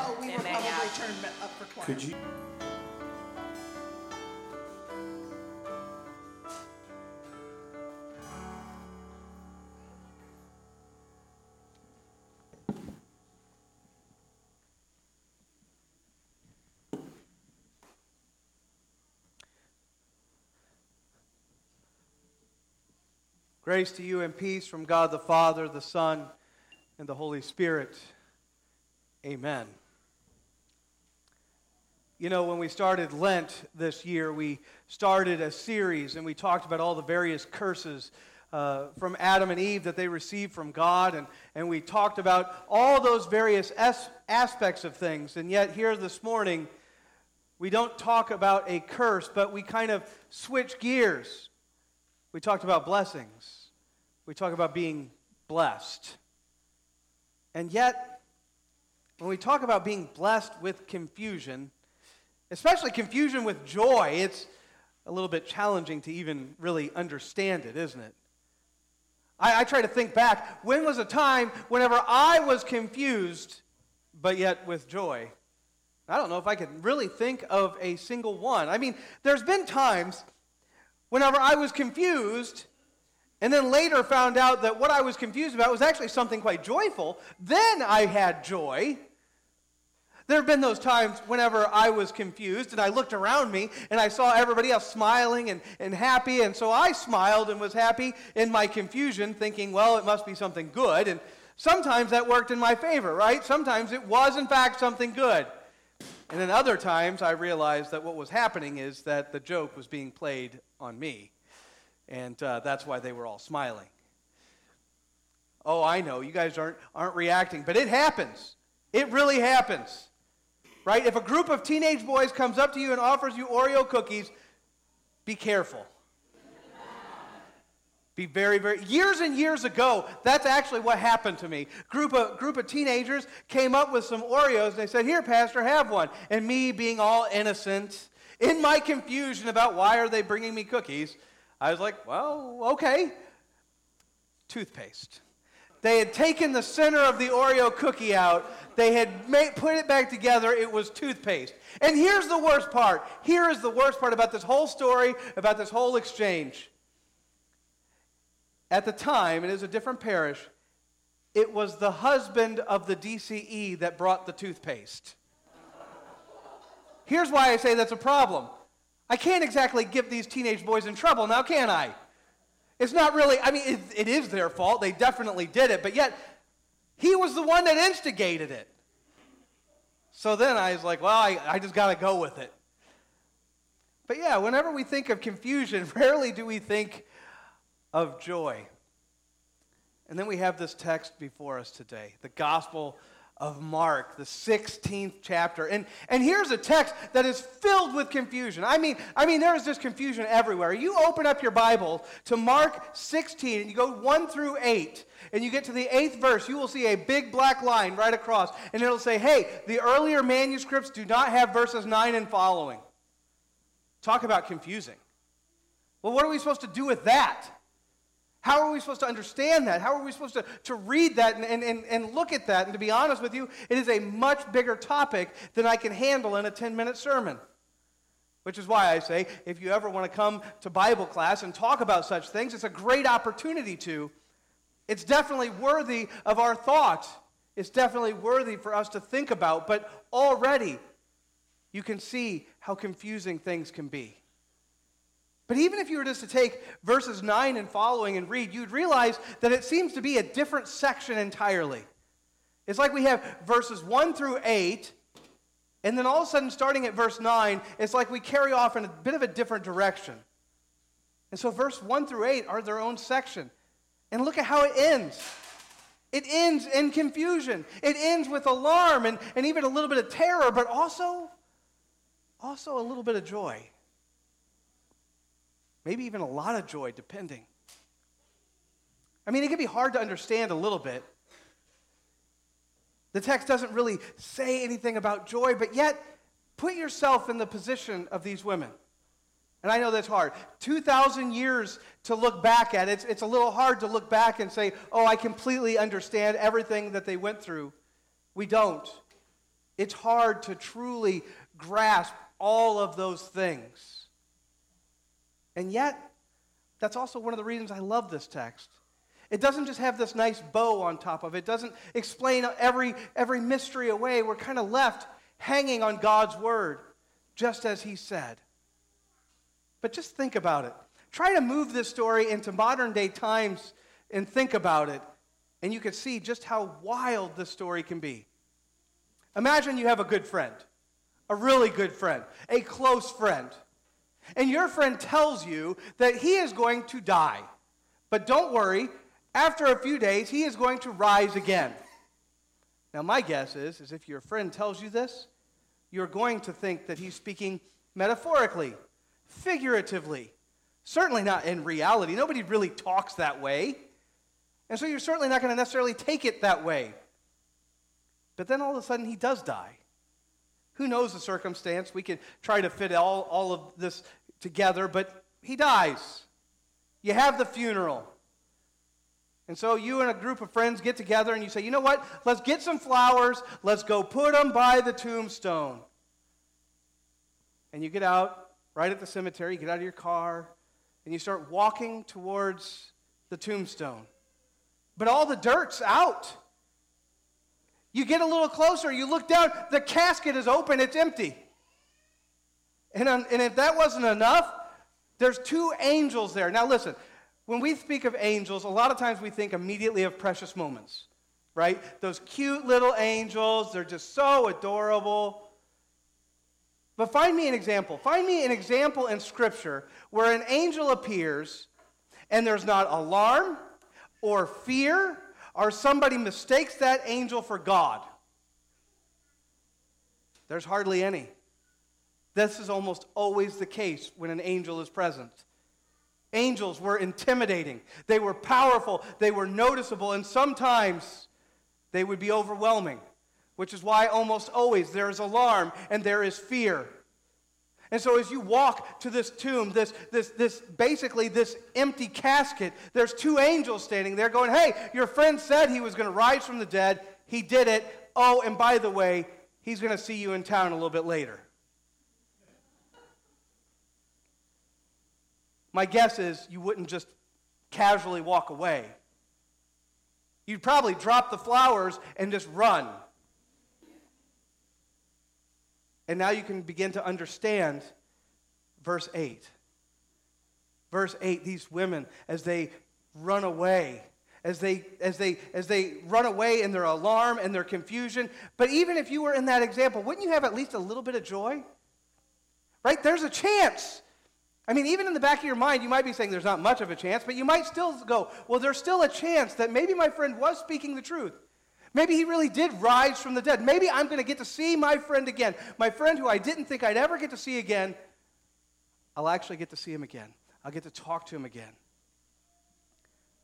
Oh, we were probably have. turned up for class. Could you? Grace to you and peace from God the Father, the Son, and the Holy Spirit. Amen. You know, when we started Lent this year, we started a series and we talked about all the various curses uh, from Adam and Eve that they received from God. And, and we talked about all those various as- aspects of things. And yet, here this morning, we don't talk about a curse, but we kind of switch gears. We talked about blessings. We talk about being blessed. And yet, when we talk about being blessed with confusion, especially confusion with joy, it's a little bit challenging to even really understand it, isn't it? I, I try to think back. When was a time whenever I was confused, but yet with joy? I don't know if I could really think of a single one. I mean, there's been times whenever I was confused and then later found out that what I was confused about was actually something quite joyful, then I had joy. There have been those times whenever I was confused and I looked around me and I saw everybody else smiling and, and happy, and so I smiled and was happy in my confusion, thinking, well, it must be something good. And sometimes that worked in my favor, right? Sometimes it was, in fact, something good. And then other times I realized that what was happening is that the joke was being played on me. And uh, that's why they were all smiling. Oh, I know, you guys aren't, aren't reacting, but it happens. It really happens. Right? If a group of teenage boys comes up to you and offers you Oreo cookies, be careful. Be very, very. Years and years ago, that's actually what happened to me. Group of group of teenagers came up with some Oreos. And they said, "Here, Pastor, have one." And me, being all innocent, in my confusion about why are they bringing me cookies, I was like, "Well, okay." Toothpaste. They had taken the center of the Oreo cookie out. They had made, put it back together. It was toothpaste. And here's the worst part. Here is the worst part about this whole story, about this whole exchange. At the time, it is a different parish, it was the husband of the DCE that brought the toothpaste. Here's why I say that's a problem. I can't exactly give these teenage boys in trouble now, can I? It's not really, I mean, it, it is their fault. They definitely did it, but yet he was the one that instigated it. So then I was like, well, I, I just got to go with it. But yeah, whenever we think of confusion, rarely do we think of joy. And then we have this text before us today the Gospel of Mark, the 16th chapter. And, and here's a text that is filled with confusion. I mean, I mean, there is just confusion everywhere. You open up your Bible to Mark 16, and you go 1 through 8, and you get to the eighth verse, you will see a big black line right across, and it'll say, hey, the earlier manuscripts do not have verses 9 and following. Talk about confusing. Well, what are we supposed to do with that? How are we supposed to understand that? How are we supposed to, to read that and, and, and, look at that? And to be honest with you, it is a much bigger topic than I can handle in a 10 minute sermon. Which is why I say, if you ever want to come to Bible class and talk about such things, it's a great opportunity to. It's definitely worthy of our thought. It's definitely worthy for us to think about. But already, you can see how confusing things can be. But even if you were just to take verses 9 and following and read, you'd realize that it seems to be a different section entirely. It's like we have verses 1 through 8, and then all of a sudden, starting at verse 9, it's like we carry off in a bit of a different direction. And so, verse 1 through 8 are their own section. And look at how it ends. It ends in confusion. It ends with alarm and, and even a little bit of terror, but also, also a little bit of joy. Maybe even a lot of joy, depending. I mean, it can be hard to understand a little bit. The text doesn't really say anything about joy, but yet, put yourself in the position of these women. And I know that's hard. 2,000 years to look back at, it's, it's a little hard to look back and say, oh, I completely understand everything that they went through. We don't. It's hard to truly grasp all of those things. And yet, that's also one of the reasons I love this text. It doesn't just have this nice bow on top of it. It doesn't explain every, every mystery away. We're kind of left hanging on God's word, just as he said. But just think about it. Try to move this story into modern day times and think about it, and you can see just how wild this story can be. Imagine you have a good friend, a really good friend, a close friend, and your friend tells you that he is going to die. But don't worry, after a few days, he is going to rise again. Now, my guess is, is if your friend tells you this, you're going to think that he's speaking metaphorically, figuratively, certainly not in reality. Nobody really talks that way. And so you're certainly not going to necessarily take it that way. But then all of a sudden, he does die. Who knows the circumstance? We could try to fit all, all of this together, but he dies. You have the funeral. And so you and a group of friends get together and you say, you know what? Let's get some flowers. Let's go put them by the tombstone. And you get out right at the cemetery, you get out of your car, and you start walking towards the tombstone. But all the dirt's out. You get a little closer, you look down, the casket is open, it's empty. And, and if that wasn't enough, there's two angels there. Now, listen, when we speak of angels, a lot of times we think immediately of precious moments, right? Those cute little angels, they're just so adorable. But find me an example. Find me an example in Scripture where an angel appears and there's not alarm or fear or somebody mistakes that angel for God. There's hardly any. This is almost always the case when an angel is present. Angels were intimidating, they were powerful, they were noticeable, and sometimes they would be overwhelming, which is why almost always there is alarm and there is fear. And so as you walk to this tomb, this, this, this basically this empty casket, there's two angels standing there going, Hey, your friend said he was going to rise from the dead. He did it. Oh, and by the way, he's going to see you in town a little bit later. My guess is you wouldn't just casually walk away. You'd probably drop the flowers and just run. And now you can begin to understand verse 8. Verse 8, these women, as they run away, as they, as they, as they run away in their alarm and their confusion. But even if you were in that example, wouldn't you have at least a little bit of joy? Right? There's a chance. I mean, even in the back of your mind, you might be saying there's not much of a chance, but you might still go, well, there's still a chance that maybe my friend was speaking the truth. Maybe he really did rise from the dead. Maybe I'm going to get to see my friend again. My friend who I didn't think I'd ever get to see again, I'll actually get to see him again. I'll get to talk to him again.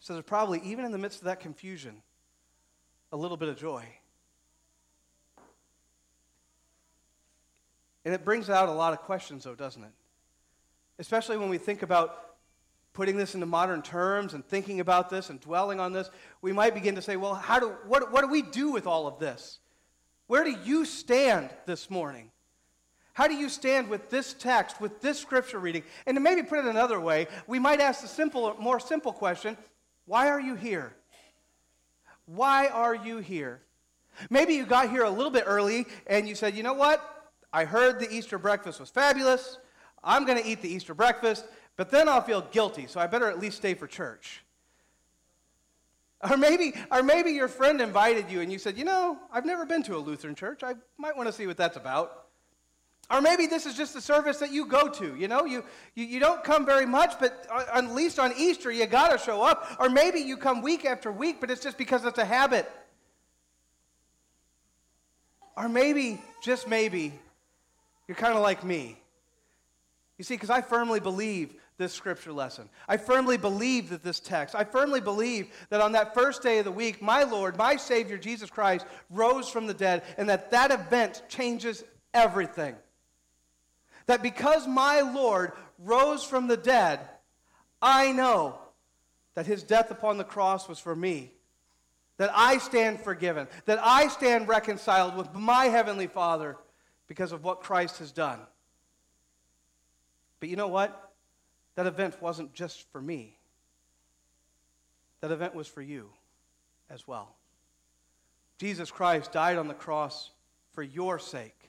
So there's probably, even in the midst of that confusion, a little bit of joy. And it brings out a lot of questions, though, doesn't it? Especially when we think about putting this into modern terms and thinking about this and dwelling on this, we might begin to say, well, how do, what, what do we do with all of this? Where do you stand this morning? How do you stand with this text, with this scripture reading? And to maybe put it another way, we might ask the simple, more simple question why are you here? Why are you here? Maybe you got here a little bit early and you said, you know what? I heard the Easter breakfast was fabulous. I'm going to eat the Easter breakfast. But then I'll feel guilty, so I better at least stay for church. Or maybe, or maybe your friend invited you and you said, You know, I've never been to a Lutheran church. I might want to see what that's about. Or maybe this is just a service that you go to. You know, you, you, you don't come very much, but at least on Easter you got to show up. Or maybe you come week after week, but it's just because it's a habit. Or maybe, just maybe, you're kind of like me. You see, because I firmly believe this scripture lesson. I firmly believe that this text, I firmly believe that on that first day of the week, my Lord, my Savior, Jesus Christ, rose from the dead, and that that event changes everything. That because my Lord rose from the dead, I know that his death upon the cross was for me. that I stand forgiven, that I stand reconciled with my Heavenly Father because of what Christ has done. But you know what? That event wasn't just for me, that event was for you as well. Jesus Christ died on the cross for your sake.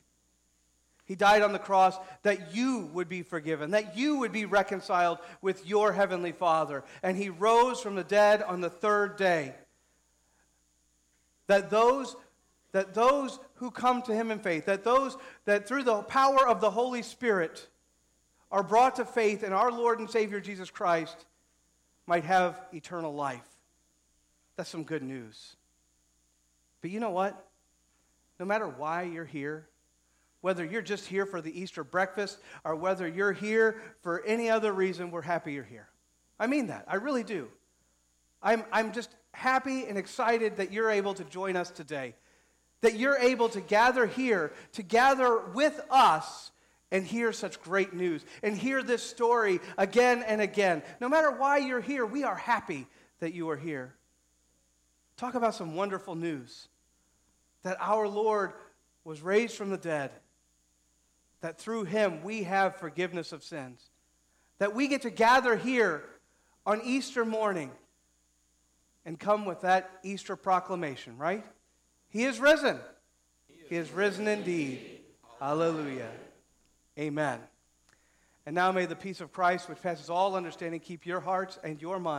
He died on the cross that you would be forgiven, that you would be reconciled with your heavenly Father. And he rose from the dead on the third day. That those that those who come to him in faith, that those that through the power of the Holy Spirit are brought to faith in our Lord and Savior Jesus Christ might have eternal life. That's some good news. But you know what? No matter why you're here, whether you're just here for the Easter breakfast or whether you're here for any other reason, we're happy you're here. I mean that. I really do. I'm, I'm just happy and excited that you're able to join us today, that you're able to gather here, to gather with us and hear such great news and hear this story again and again. No matter why you're here, we are happy that you are here. Talk about some wonderful news that our Lord was raised from the dead, that through him we have forgiveness of sins, that we get to gather here on Easter morning and come with that Easter proclamation, right? He is risen. He is risen indeed. Hallelujah. Amen. And now may the peace of Christ, which passes all understanding, keep your hearts and your minds.